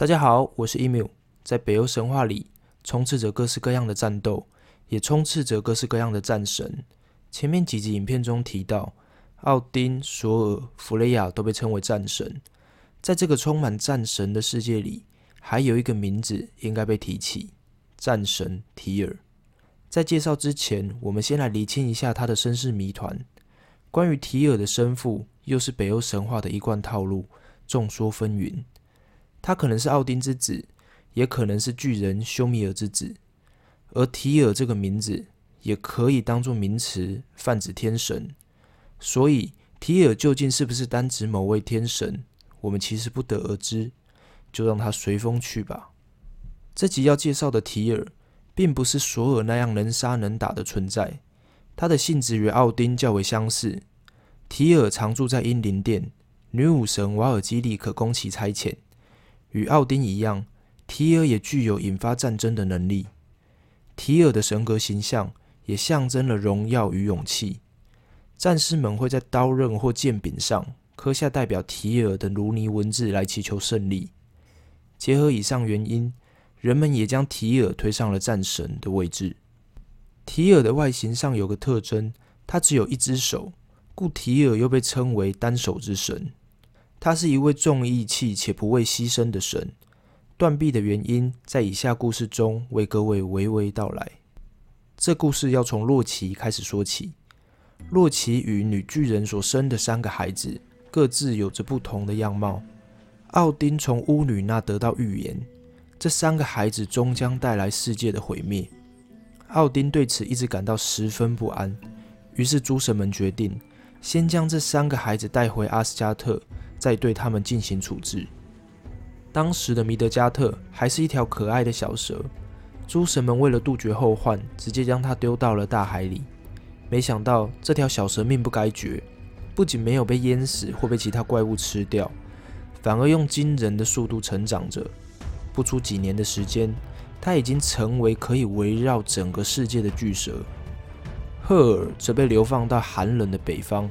大家好，我是 emu。在北欧神话里，充斥着各式各样的战斗，也充斥着各式各样的战神。前面几集影片中提到，奥丁、索尔、弗雷亚都被称为战神。在这个充满战神的世界里，还有一个名字应该被提起——战神提尔。在介绍之前，我们先来理清一下他的身世谜团。关于提尔的生父，又是北欧神话的一贯套路，众说纷纭。他可能是奥丁之子，也可能是巨人休米尔之子。而提尔这个名字，也可以当做名词，泛指天神。所以，提尔究竟是不是单指某位天神，我们其实不得而知。就让他随风去吧。这集要介绍的提尔，并不是索尔那样能杀能打的存在。他的性质与奥丁较为相似。提尔常住在英灵殿，女武神瓦尔基利可供其差遣。与奥丁一样，提尔也具有引发战争的能力。提尔的神格形象也象征了荣耀与勇气。战士们会在刀刃或剑柄上刻下代表提尔的卢尼文字来祈求胜利。结合以上原因，人们也将提尔推上了战神的位置。提尔的外形上有个特征，他只有一只手，故提尔又被称为单手之神。他是一位重义气且不畏牺牲的神。断臂的原因，在以下故事中为各位娓娓道来。这故事要从洛奇开始说起。洛奇与女巨人所生的三个孩子，各自有着不同的样貌。奥丁从巫女那得到预言，这三个孩子终将带来世界的毁灭。奥丁对此一直感到十分不安，于是诸神们决定先将这三个孩子带回阿斯加特。再对他们进行处置。当时的弥德加特还是一条可爱的小蛇，诸神们为了杜绝后患，直接将它丢到了大海里。没想到这条小蛇命不该绝，不仅没有被淹死或被其他怪物吃掉，反而用惊人的速度成长着。不出几年的时间，它已经成为可以围绕整个世界的巨蛇。赫尔则被流放到寒冷的北方。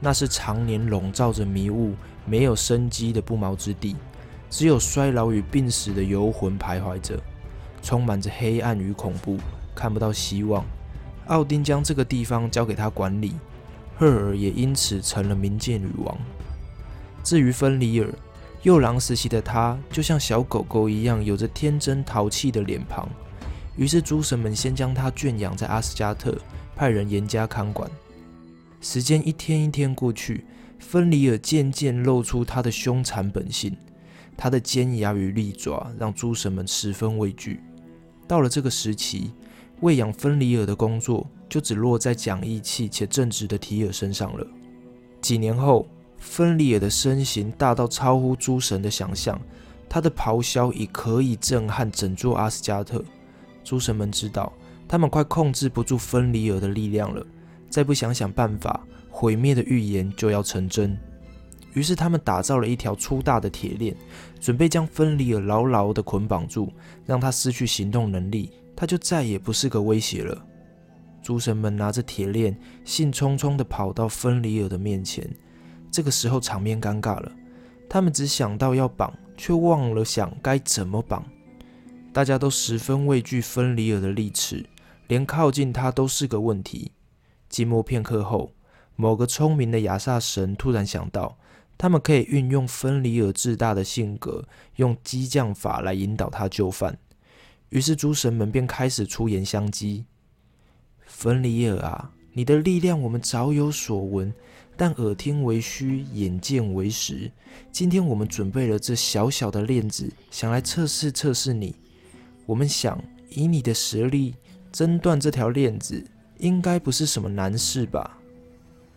那是常年笼罩着迷雾、没有生机的不毛之地，只有衰老与病死的游魂徘徊着，充满着黑暗与恐怖，看不到希望。奥丁将这个地方交给他管理，赫尔也因此成了冥界女王。至于芬里尔，幼狼时期的他就像小狗狗一样，有着天真淘气的脸庞。于是诸神们先将他圈养在阿斯加特，派人严加看管。时间一天一天过去，芬里尔渐渐露出他的凶残本性。他的尖牙与利爪让诸神们十分畏惧。到了这个时期，喂养芬里尔的工作就只落在讲义气且正直的提尔身上了。几年后，芬里尔的身形大到超乎诸神的想象，他的咆哮已可以震撼整座阿斯加特。诸神们知道，他们快控制不住芬里尔的力量了。再不想想办法，毁灭的预言就要成真。于是他们打造了一条粗大的铁链，准备将芬里尔牢牢地捆绑住，让他失去行动能力，他就再也不是个威胁了。诸神们拿着铁链，兴冲冲地跑到芬里尔的面前。这个时候场面尴尬了，他们只想到要绑，却忘了想该怎么绑。大家都十分畏惧芬里尔的利齿，连靠近他都是个问题。寂寞片刻后，某个聪明的亚萨神突然想到，他们可以运用芬里尔自大的性格，用激将法来引导他就范。于是诸神们便开始出言相讥：“芬里尔啊，你的力量我们早有所闻，但耳听为虚，眼见为实。今天我们准备了这小小的链子，想来测试测试你。我们想以你的实力，挣断这条链子。”应该不是什么难事吧？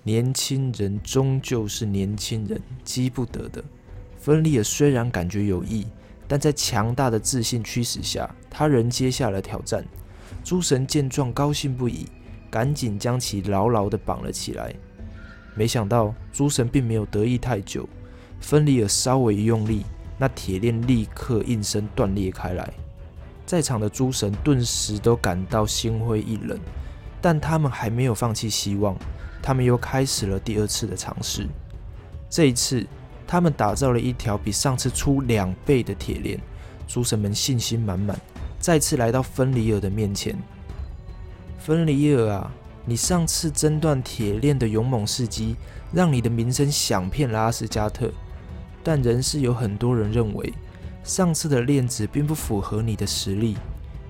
年轻人终究是年轻人，激不得的。芬利尔虽然感觉有意，但在强大的自信驱使下，他仍接下了挑战。诸神见状高兴不已，赶紧将其牢牢地绑了起来。没想到诸神并没有得意太久，芬利尔稍微一用力，那铁链立刻应声断裂开来。在场的诸神顿时都感到心灰意冷。但他们还没有放弃希望，他们又开始了第二次的尝试。这一次，他们打造了一条比上次粗两倍的铁链。诸神们信心满满，再次来到芬里尔的面前。芬里尔啊，你上次挣断铁链的勇猛事迹，让你的名声响遍了阿斯加特。但仍是有很多人认为，上次的链子并不符合你的实力。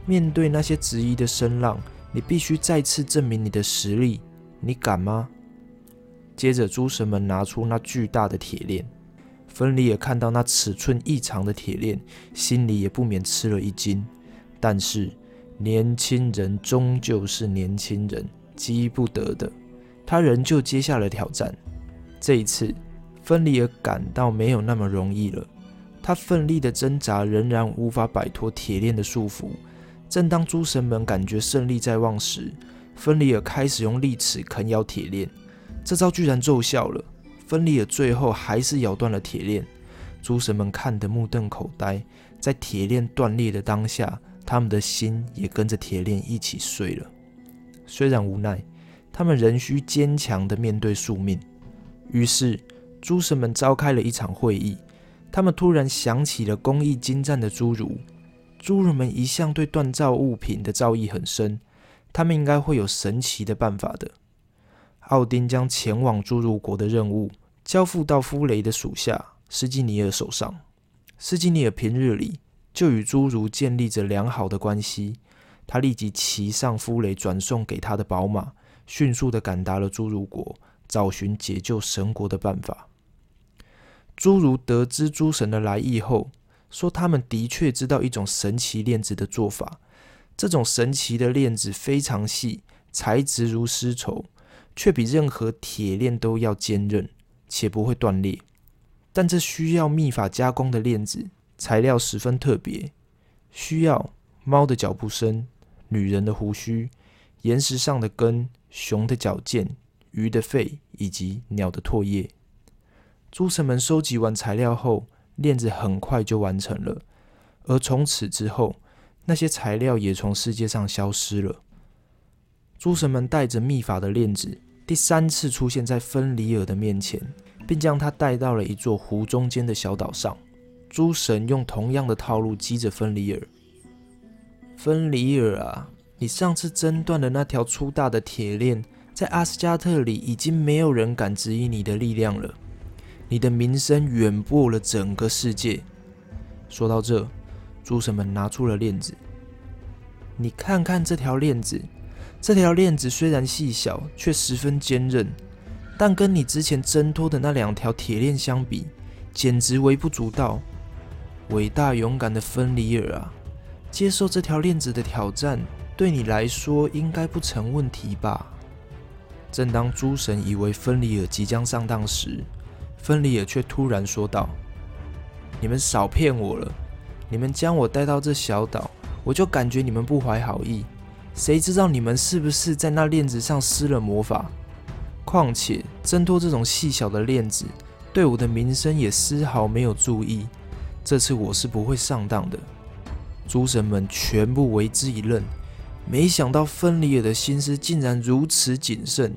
面对那些质疑的声浪，你必须再次证明你的实力。你敢吗？接着，诸神们拿出那巨大的铁链。芬里尔看到那尺寸异常的铁链，心里也不免吃了一惊。但是，年轻人终究是年轻人，急不得的。他仍旧接下了挑战。这一次，芬里尔感到没有那么容易了。他奋力的挣扎，仍然无法摆脱铁链的束缚。正当诸神们感觉胜利在望时，芬里尔开始用利齿啃咬铁链。这招居然奏效了。芬里尔最后还是咬断了铁链，诸神们看得目瞪口呆。在铁链断裂的当下，他们的心也跟着铁链一起碎了。虽然无奈，他们仍需坚强地面对宿命。于是，诸神们召开了一场会议。他们突然想起了工艺精湛的侏儒。侏儒们一向对锻造物品的造诣很深，他们应该会有神奇的办法的。奥丁将前往侏儒国的任务。交付到夫雷的属下斯基尼尔手上。斯基尼尔平日里就与侏儒建立着良好的关系。他立即骑上夫雷转送给他的宝马，迅速的赶达了侏儒国，找寻解救神国的办法。侏儒得知诸神的来意后，说他们的确知道一种神奇链子的做法。这种神奇的链子非常细，材质如丝绸，却比任何铁链都要坚韧。且不会断裂，但这需要秘法加工的链子材料十分特别，需要猫的脚步声、女人的胡须、岩石上的根、熊的脚腱、鱼的肺以及鸟的唾液。诸神们收集完材料后，链子很快就完成了，而从此之后，那些材料也从世界上消失了。诸神们带着秘法的链子。第三次出现在芬里尔的面前，并将他带到了一座湖中间的小岛上。诸神用同样的套路激着芬里尔。芬里尔啊，你上次挣断的那条粗大的铁链，在阿斯加特里已经没有人敢质疑你的力量了。你的名声远播了整个世界。说到这，诸神们拿出了链子。你看看这条链子。这条链子虽然细小，却十分坚韧，但跟你之前挣脱的那两条铁链相比，简直微不足道。伟大勇敢的芬里尔啊，接受这条链子的挑战，对你来说应该不成问题吧？正当诸神以为芬里尔即将上当时，芬里尔却突然说道：“你们少骗我了！你们将我带到这小岛，我就感觉你们不怀好意。”谁知道你们是不是在那链子上施了魔法？况且挣脱这种细小的链子，对我的名声也丝毫没有注意。这次我是不会上当的。诸神们全部为之一愣，没想到芬里尔的心思竟然如此谨慎。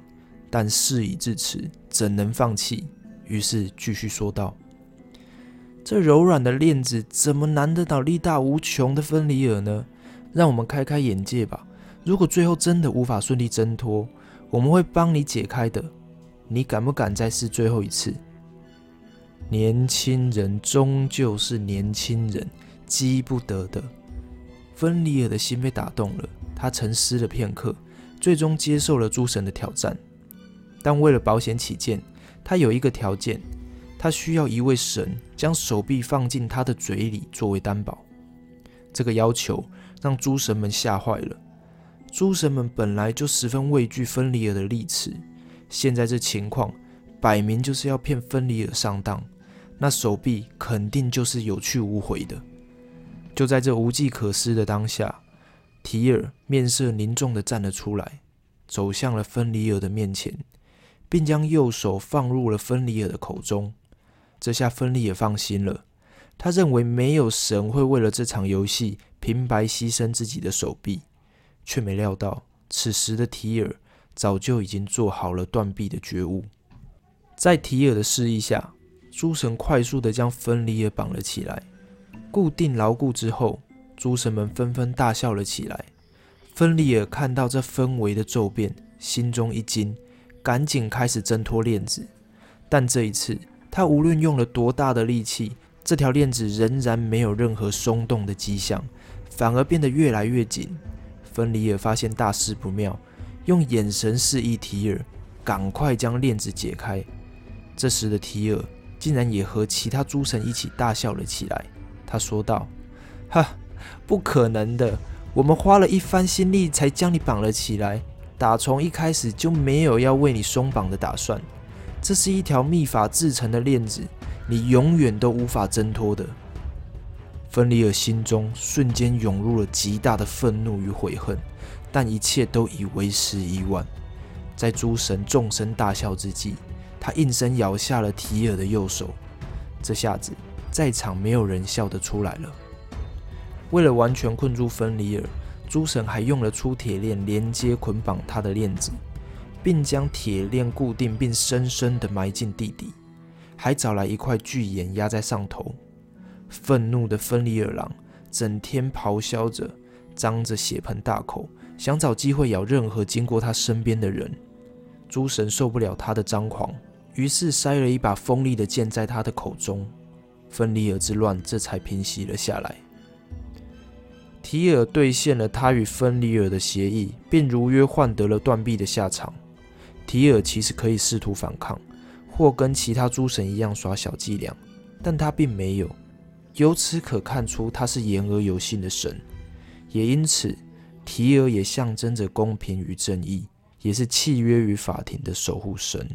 但事已至此，怎能放弃？于是继续说道：“这柔软的链子怎么难得倒力大无穷的芬里尔呢？让我们开开眼界吧。”如果最后真的无法顺利挣脱，我们会帮你解开的。你敢不敢再试最后一次？年轻人终究是年轻人，急不得的。芬里尔的心被打动了，他沉思了片刻，最终接受了诸神的挑战。但为了保险起见，他有一个条件：他需要一位神将手臂放进他的嘴里作为担保。这个要求让诸神们吓坏了。诸神们本来就十分畏惧芬里尔的利齿，现在这情况摆明就是要骗芬里尔上当，那手臂肯定就是有去无回的。就在这无计可施的当下，提尔面色凝重地站了出来，走向了芬里尔的面前，并将右手放入了芬里尔的口中。这下芬里尔放心了，他认为没有神会为了这场游戏平白牺牲自己的手臂。却没料到，此时的提尔早就已经做好了断臂的觉悟。在提尔的示意下，诸神快速地将芬里尔绑了起来，固定牢固之后，诸神们纷纷大笑了起来。芬里尔看到这氛围的骤变，心中一惊，赶紧开始挣脱链子。但这一次，他无论用了多大的力气，这条链子仍然没有任何松动的迹象，反而变得越来越紧。芬里尔发现大事不妙，用眼神示意提尔赶快将链子解开。这时的提尔。竟然也和其他诸神一起大笑了起来。他说道：“哈，不可能的！我们花了一番心力才将你绑了起来，打从一开始就没有要为你松绑的打算。这是一条秘法制成的链子，你永远都无法挣脱的。”芬里尔心中瞬间涌入了极大的愤怒与悔恨，但一切都已为时已晚。在诸神众声大笑之际。他应声咬下了提尔的右手，这下子在场没有人笑得出来了。为了完全困住芬里尔，诸神还用了粗铁链连接捆绑他的链子，并将铁链固定并深深地埋进地底，还找来一块巨岩压在上头。愤怒的芬里尔狼整天咆哮着，张着血盆大口，想找机会咬任何经过他身边的人。诸神受不了他的张狂。于是塞了一把锋利的剑在他的口中，芬里尔之乱这才平息了下来。提尔兑现了他与芬里尔的协议，并如约换得了断臂的下场。提尔其实可以试图反抗，或跟其他诸神一样耍小伎俩，但他并没有。由此可看出，他是言而有信的神，也因此，提尔也象征着公平与正义，也是契约与法庭的守护神。